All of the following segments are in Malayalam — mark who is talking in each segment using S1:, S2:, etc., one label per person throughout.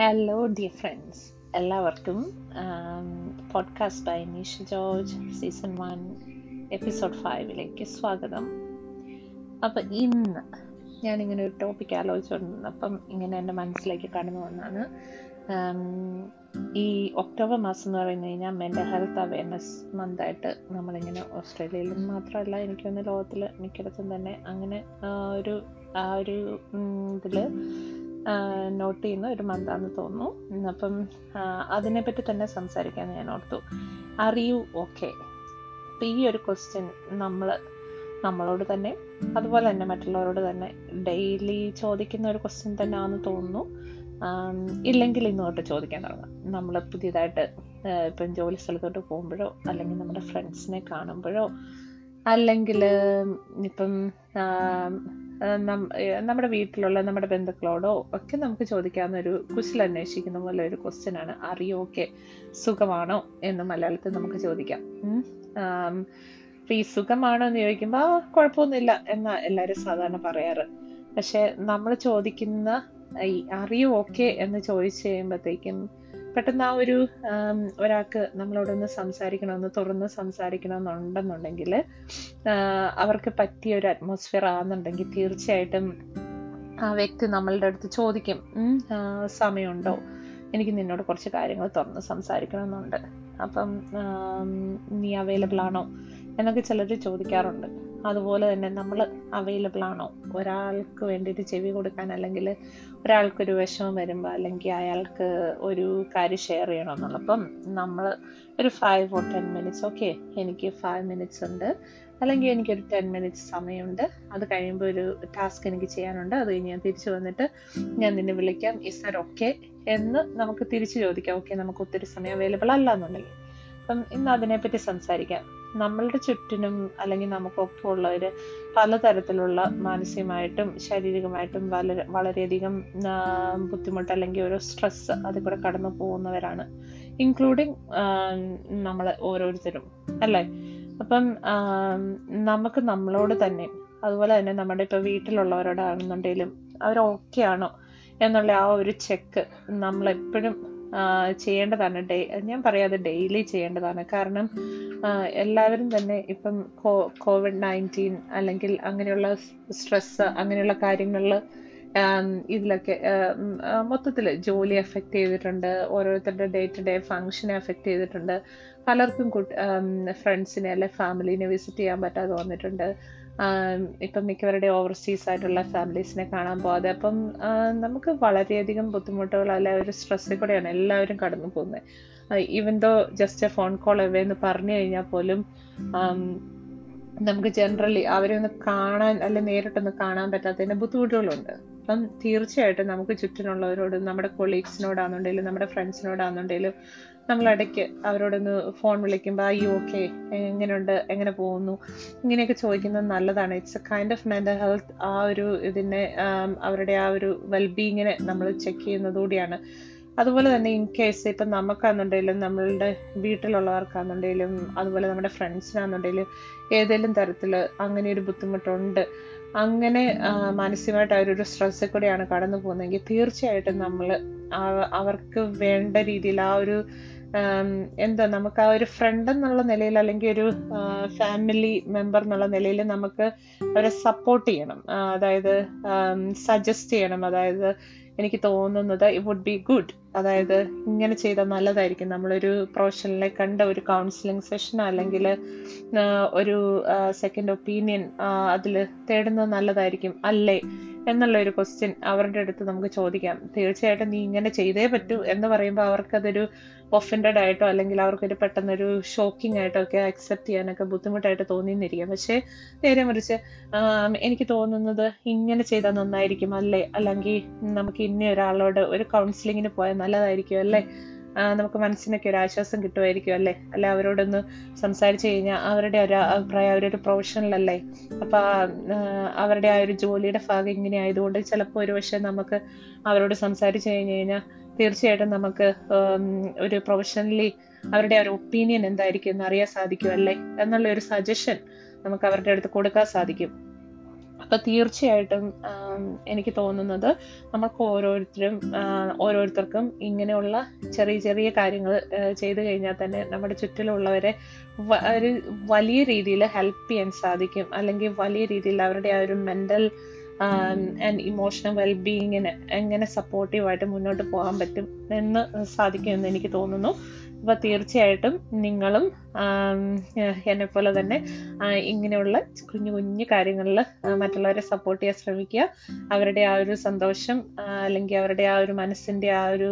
S1: ഹലോ ഡിയർ ഫ്രണ്ട്സ് എല്ലാവർക്കും podcast by Nisha George season one episode ഫൈവിലേക്ക് സ്വാഗതം. അപ്പം ഇന്ന് ഞാനിങ്ങനെ ഒരു ടോപ്പിക് ആലോചിച്ചുകൊണ്ടിരുന്നപ്പം ഇങ്ങനെ എന്റെ മനസ്സിലേക്ക് കടന്നു വന്നാണ് ഈ ഒക്ടോബർ മാസം എന്ന് പറയുന്നത് കഴിഞ്ഞാൽ മെന്റൽ ഹെൽത്ത് അവയർനെസ് മന്തായിട്ട് നമ്മളിങ്ങനെ ഓസ്ട്രേലിയയിൽ മാത്രമല്ല എനിക്കൊന്ന് ലോകത്തിൽ മിക്കിടത്തും തന്നെ അങ്ങനെ ഒരു ആ ഒരു ഇതിൽ നോട്ട് ചെയ്യുന്ന ഒരു മന്താന്ന് തോന്നുന്നു. അപ്പം അതിനെപ്പറ്റി തന്നെ സംസാരിക്കാൻ ഞാൻ ഓർത്തു. അറിയൂ ഓക്കെ അപ്പം ഈ ഒരു ക്വസ്റ്റ്യൻ നമ്മൾ നമ്മളോട് തന്നെ അതുപോലെ തന്നെ മറ്റുള്ളവരോട് തന്നെ ഡെയിലി ചോദിക്കുന്ന ഒരു ക്വസ്റ്റ്യൻ തന്നെ ആണെന്ന് തോന്നുന്നു ഇല്ലെങ്കിൽ ഇന്ന് തൊട്ട് ചോദിക്കാൻ തുടങ്ങാം. നമ്മൾ പുതിയതായിട്ട് ഇപ്പം ജോലി സ്ഥലത്തോട്ട് പോകുമ്പോഴോ അല്ലെങ്കിൽ നമ്മുടെ ഫ്രണ്ട്സിനെ കാണുമ്പോഴോ അല്ലെങ്കിൽ ഇപ്പം നമ്മുടെ വീട്ടിലുള്ള നമ്മുടെ ബന്ധുക്കളോടോ ഒക്കെ നമുക്ക് ചോദിക്കാവുന്ന ഒരു കുശൽ അന്വേഷിക്കുന്ന പോലെ ഒരു ക്വസ്റ്റ്യൻ ആണ്. അറിയോ? ഓക്കെ സുഖമാണോ? എന്ന് മലയാളത്തിൽ നമുക്ക് ചോദിക്കാം. ഈ സുഖമാണോ? എന്ന് ചോദിക്കുമ്പോൾ കുഴപ്പമൊന്നുമില്ല എന്നാ എല്ലാവരും സാധാരണ പറയാറ്. പക്ഷെ നമ്മൾ ചോദിക്കുന്ന ഈ അറിയോ? ഓക്കെ എന്ന് ചോദിച്ചു കഴിയുമ്പോഴത്തേക്കും പെട്ടെന്ന് ആ ഒരു ഒരാൾക്ക് നമ്മളോടൊന്ന് സംസാരിക്കണമെന്ന് തുറന്ന് സംസാരിക്കണമെന്നുണ്ടെന്നുണ്ടെങ്കിൽ അവർക്ക് പറ്റിയ ഒരു അറ്റ്മോസ്ഫിയർ ആണെന്നുണ്ടെങ്കിൽ തീർച്ചയായിട്ടും ആ വ്യക്തി നമ്മളുടെ അടുത്ത് ചോദിക്കും സമയമുണ്ടോ? എനിക്ക് നിന്നോട് കുറച്ച് കാര്യങ്ങൾ തുറന്ന് സംസാരിക്കണമെന്നുണ്ട്. അപ്പം നീ അവൈലബിൾ ആണോ? എന്നൊക്കെ ചിലർ ചോദിക്കാറുണ്ട്. അതുപോലെ തന്നെ നമ്മൾ അവൈലബിൾ ആണോ? ഒരാൾക്ക് വേണ്ടിയിട്ട് ചെവി കൊടുക്കാൻ അല്ലെങ്കിൽ ഒരാൾക്കൊരു വിഷമം വരുമ്പോൾ അല്ലെങ്കിൽ അയാൾക്ക് ഒരു കാര്യം ഷെയർ ചെയ്യണമെന്നുള്ള അപ്പം നമ്മൾ ഒരു five or ten minutes okay എനിക്ക് ഫൈവ് മിനിറ്റ്സ് ഉണ്ട്. അല്ലെങ്കിൽ എനിക്കൊരു ടെൻ മിനിറ്റ്സ് സമയമുണ്ട്. അത് കഴിയുമ്പോൾ ഒരു ടാസ്ക് എനിക്ക് ചെയ്യാനുണ്ട്. അത് കഴിഞ്ഞ് ഞാൻ തിരിച്ചു വന്നിട്ട് ഞാൻ നിന്നെ വിളിക്കാം. ഇസ് ആർ ഓക്കെ എന്ന് നമുക്ക് തിരിച്ചു ചോദിക്കാം. ഓക്കെ നമുക്ക് ഒത്തിരി സമയം അവൈലബിൾ അല്ല എന്നുണ്ടെങ്കിൽ. അപ്പം ഇന്ന് അതിനെപ്പറ്റി സംസാരിക്കാം. നമ്മളുടെ ചുറ്റിനും അല്ലെങ്കിൽ നമുക്കൊപ്പമുള്ളവർ പലതരത്തിലുള്ള മാനസികമായിട്ടും ശാരീരികമായിട്ടും വളരെ വളരെയധികം ബുദ്ധിമുട്ട് അല്ലെങ്കിൽ ഒരു സ്ട്രെസ് അതിൽ കൂടെ കടന്നു പോകുന്നവരാണ്. ഇൻക്ലൂഡിങ് നമ്മൾ ഓരോരുത്തരും. അല്ലേ? അപ്പം നമുക്ക് നമ്മളോട് തന്നെ അതുപോലെ തന്നെ നമ്മുടെ ഇപ്പൊ വീട്ടിലുള്ളവരോടാണെന്നുണ്ടെങ്കിലും അവർ ഓക്കെ ആണോ എന്നുള്ള ആ ഒരു ചെക്ക് നമ്മൾ എപ്പോഴും ചെയ്യേണ്ടതാണ്. ഡേ ഞാൻ പറയാതെ ഡെയിലി ചെയ്യേണ്ടതാണ്. കാരണം എല്ലാവരും തന്നെ ഇപ്പം കോവിഡ് നയന്റീൻ അല്ലെങ്കിൽ അങ്ങനെയുള്ള സ്ട്രെസ് അങ്ങനെയുള്ള കാര്യങ്ങളിൽ ഇതിലൊക്കെ മൊത്തത്തിൽ ജോലി എഫക്റ്റ് ചെയ്തിട്ടുണ്ട്. ഓരോരുത്തരുടെ ഡേ ടു ഡേ ഫങ്ഷനെ എഫക്റ്റ് ചെയ്തിട്ടുണ്ട് പലർക്കും ഫ്രണ്ട്സിനെ അല്ലെ ഫാമിലിനെ വിസിറ്റ് ചെയ്യാൻ പറ്റാതെ വന്നിട്ടുണ്ട്. ഇപ്പം മിക്കവരുടെ ഓവർസീസ് ആയിട്ടുള്ള ഫാമിലീസിനെ കാണാൻ പോകാതെ അപ്പം നമുക്ക് വളരെയധികം ബുദ്ധിമുട്ടുകൾ അല്ലെ ഒരു സ്ട്രെസ്സിൽ കൂടെയാണ് എല്ലാവരും കടന്നു പോകുന്നത് even though just a phone call away എന്ന് പറഞ്ഞു കഴിഞ്ഞാൽ പോലും നമുക്ക് ജനറലി അവരെ ഒന്ന് കാണാൻ അല്ലെ നേരിട്ടൊന്ന് കാണാൻ പറ്റാത്തതിന് ബുദ്ധിമുട്ടുകളുണ്ട്. അപ്പം തീർച്ചയായിട്ടും നമുക്ക് ചുറ്റിനുള്ളവരോട് നമ്മുടെ കൊളീഗ്സിനോടാണെന്നുണ്ടെങ്കിലും നമ്മുടെ ഫ്രണ്ട്സിനോടാണെന്നുണ്ടെങ്കിലും നമ്മൾ ഇടയ്ക്ക് അവരോടൊന്ന് ഫോൺ വിളിക്കുമ്പോൾ ആ അയ്യോ ഓക്കെ എങ്ങനെയുണ്ട്? എങ്ങനെ പോകുന്നു? ഇങ്ങനെയൊക്കെ ചോദിക്കുന്നത് നല്ലതാണ്. It's a kind of mental health ആ ഒരു ഇതിനെ അവരുടെ ആ ഒരു വെൽബീങ്ങിനെ നമ്മൾ ചെക്ക് ചെയ്യുന്നതുകൂടിയാണ് അതുപോലെ തന്നെ ഇൻ കേസ് ഇപ്പം നമുക്കാണെന്നുണ്ടെങ്കിലും നമ്മളുടെ വീട്ടിലുള്ളവർക്കാണെന്നുണ്ടെങ്കിലും അതുപോലെ നമ്മുടെ ഫ്രണ്ട്സിനാണെന്നുണ്ടെങ്കിലും ഏതെങ്കിലും തരത്തിൽ അങ്ങനെ ഒരു ബുദ്ധിമുട്ടുണ്ട്. അങ്ങനെ മാനസികമായിട്ട് അവരൊരു സ്ട്രെസ്സിൽ കൂടെയാണ് കടന്നു പോകുന്നതെങ്കിൽ തീർച്ചയായിട്ടും നമ്മൾ അവർക്ക് വേണ്ട രീതിയിൽ ആ ഒരു എന്താ നമുക്ക് ആ ഒരു ഫ്രണ്ട് എന്നുള്ള നിലയിൽ അല്ലെങ്കിൽ ഒരു ഫാമിലി മെമ്പർ എന്നുള്ള നിലയിൽ നമുക്ക് അവരെ സപ്പോർട്ട് ചെയ്യണം. അതായത് സജസ്റ്റ് ചെയ്യണം. അതായത് എനിക്ക് തോന്നുന്നത് ഇറ്റ് വുഡ് ബി ഗുഡ് അതായത് ഇങ്ങനെ ചെയ്താൽ നല്ലതായിരിക്കും. നമ്മളൊരു പ്രൊഫഷണലിനെ കണ്ട ഒരു കൗൺസിലിംഗ് സെഷൻ അല്ലെങ്കിൽ ഒരു സെക്കൻഡ് ഒപ്പീനിയൻ അതിൽ തേടുന്നത് നല്ലതായിരിക്കും അല്ലേ? എന്നുള്ള ഒരു ക്വസ്റ്റ്യൻ അവരുടെ അടുത്ത് നമുക്ക് ചോദിക്കാം. തീർച്ചയായിട്ടും നീ ഇങ്ങനെ ചെയ്തേ പറ്റൂ എന്ന് പറയുമ്പോൾ അവർക്കതൊരു ഒഫൻഡഡ് ആയിട്ടോ അല്ലെങ്കിൽ അവർക്കൊരു പെട്ടെന്നൊരു ഷോക്കിംഗ് ആയിട്ടോ ഒക്കെ അക്സെപ്റ്റ് ചെയ്യാനൊക്കെ ബുദ്ധിമുട്ടായിട്ട് തോന്നിയെന്നിരിക്കാം. പക്ഷേ നേരെ മറിച്ച് എനിക്ക് തോന്നുന്നത് ഇങ്ങനെ ചെയ്താൽ നന്നായിരിക്കും അല്ലേ? അല്ലെങ്കിൽ നമുക്ക് ഇന്ന ഒരാളോട് ഒരു കൗൺസിലിങ്ങിന് പോയാൽ നല്ലതായിരിക്കും അല്ലേ? നമുക്ക് മനസ്സിനൊക്കെ ഒരു ആശ്വാസം കിട്ടുമായിരിക്കും അല്ലേ? അല്ലെ അവരോടൊന്ന് സംസാരിച്ചു കഴിഞ്ഞാൽ അവരുടെ ഒരു അഭിപ്രായം അവരൊരു പ്രൊഫഷണൽ അല്ലേ? അപ്പൊ അവരുടെ ആ ഒരു ജോലിയുടെ ഭാഗം ഇങ്ങനെ ആയതുകൊണ്ട് ചിലപ്പോൾ ഒരു പക്ഷെ നമുക്ക് അവരോട് സംസാരിച്ചു കഴിഞ്ഞു കഴിഞ്ഞാൽ തീർച്ചയായിട്ടും നമുക്ക് ഒരു പ്രൊഫഷണലി അവരുടെ ഒരു ഒപ്പീനിയൻ എന്തായിരിക്കും എന്ന് അറിയാൻ സാധിക്കും അല്ലേ? എന്നുള്ള ഒരു സജഷൻ നമുക്ക് അവരുടെ അടുത്ത് കൊടുക്കാൻ സാധിക്കും. അപ്പൊ തീർച്ചയായിട്ടും എനിക്ക് തോന്നുന്നത് നമുക്ക് ഓരോരുത്തരും ഓരോരുത്തർക്കും ഇങ്ങനെയുള്ള ചെറിയ ചെറിയ കാര്യങ്ങൾ ചെയ്തു കഴിഞ്ഞാൽ തന്നെ നമ്മുടെ ചുറ്റിലുള്ളവരെ ഒരു വലിയ രീതിയിൽ ഹെൽപ്പ് ചെയ്യാൻ സാധിക്കും. അല്ലെങ്കിൽ വലിയ രീതിയിൽ അവരുടെ ആ ഒരു മെന്റൽ ആൻഡ് ഇമോഷണൽ വെൽബീയിങ്ങിന് എങ്ങനെ സപ്പോർട്ടീവായിട്ട് മുന്നോട്ട് പോകാൻ പറ്റും എന്ന് സാധിക്കുമെന്ന് എനിക്ക് തോന്നുന്നു. അപ്പൊ തീർച്ചയായിട്ടും നിങ്ങളും പോലെ തന്നെ ഇങ്ങനെയുള്ള കുഞ്ഞു കുഞ്ഞു കാര്യങ്ങളിൽ മറ്റുള്ളവരെ സപ്പോർട്ട് ചെയ്യാൻ ശ്രമിക്കുക. അവരുടെ ആ ഒരു സന്തോഷം അല്ലെങ്കിൽ അവരുടെ ആ ഒരു മനസ്സിന്റെ ആ ഒരു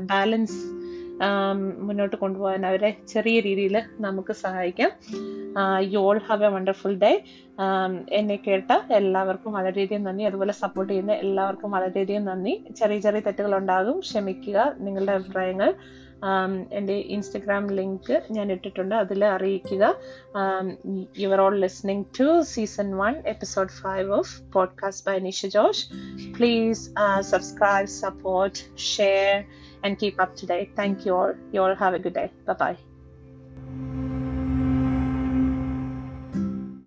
S1: ബാലൻസ് മുന്നോട്ട് കൊണ്ടുപോകാൻ അവരെ ചെറിയ രീതിയിൽ നമുക്ക് സഹായിക്കാം. You all have a wonderful day എന്നെ കേട്ട എല്ലാവർക്കും വളരെയധികം നന്ദി. അതുപോലെ സപ്പോർട്ട് ചെയ്യുന്ന എല്ലാവർക്കും വളരെയധികം നന്ദി. ചെറിയ ചെറിയ തെറ്റുകൾ ഉണ്ടാകും ക്ഷമിക്കുക. നിങ്ങളുടെ അഭിപ്രായങ്ങൾ എന്റെ ഇൻസ്റ്റഗ്രാം ലിങ്ക് ഞാൻ ഇട്ടിട്ടുണ്ട്. അതിൽ അറിയിക്കുക. You're all listening to season one episode five of podcast by Nisha Josh please subscribe support share and keep up to date. Thank you all. You all have a good day. Bye bye.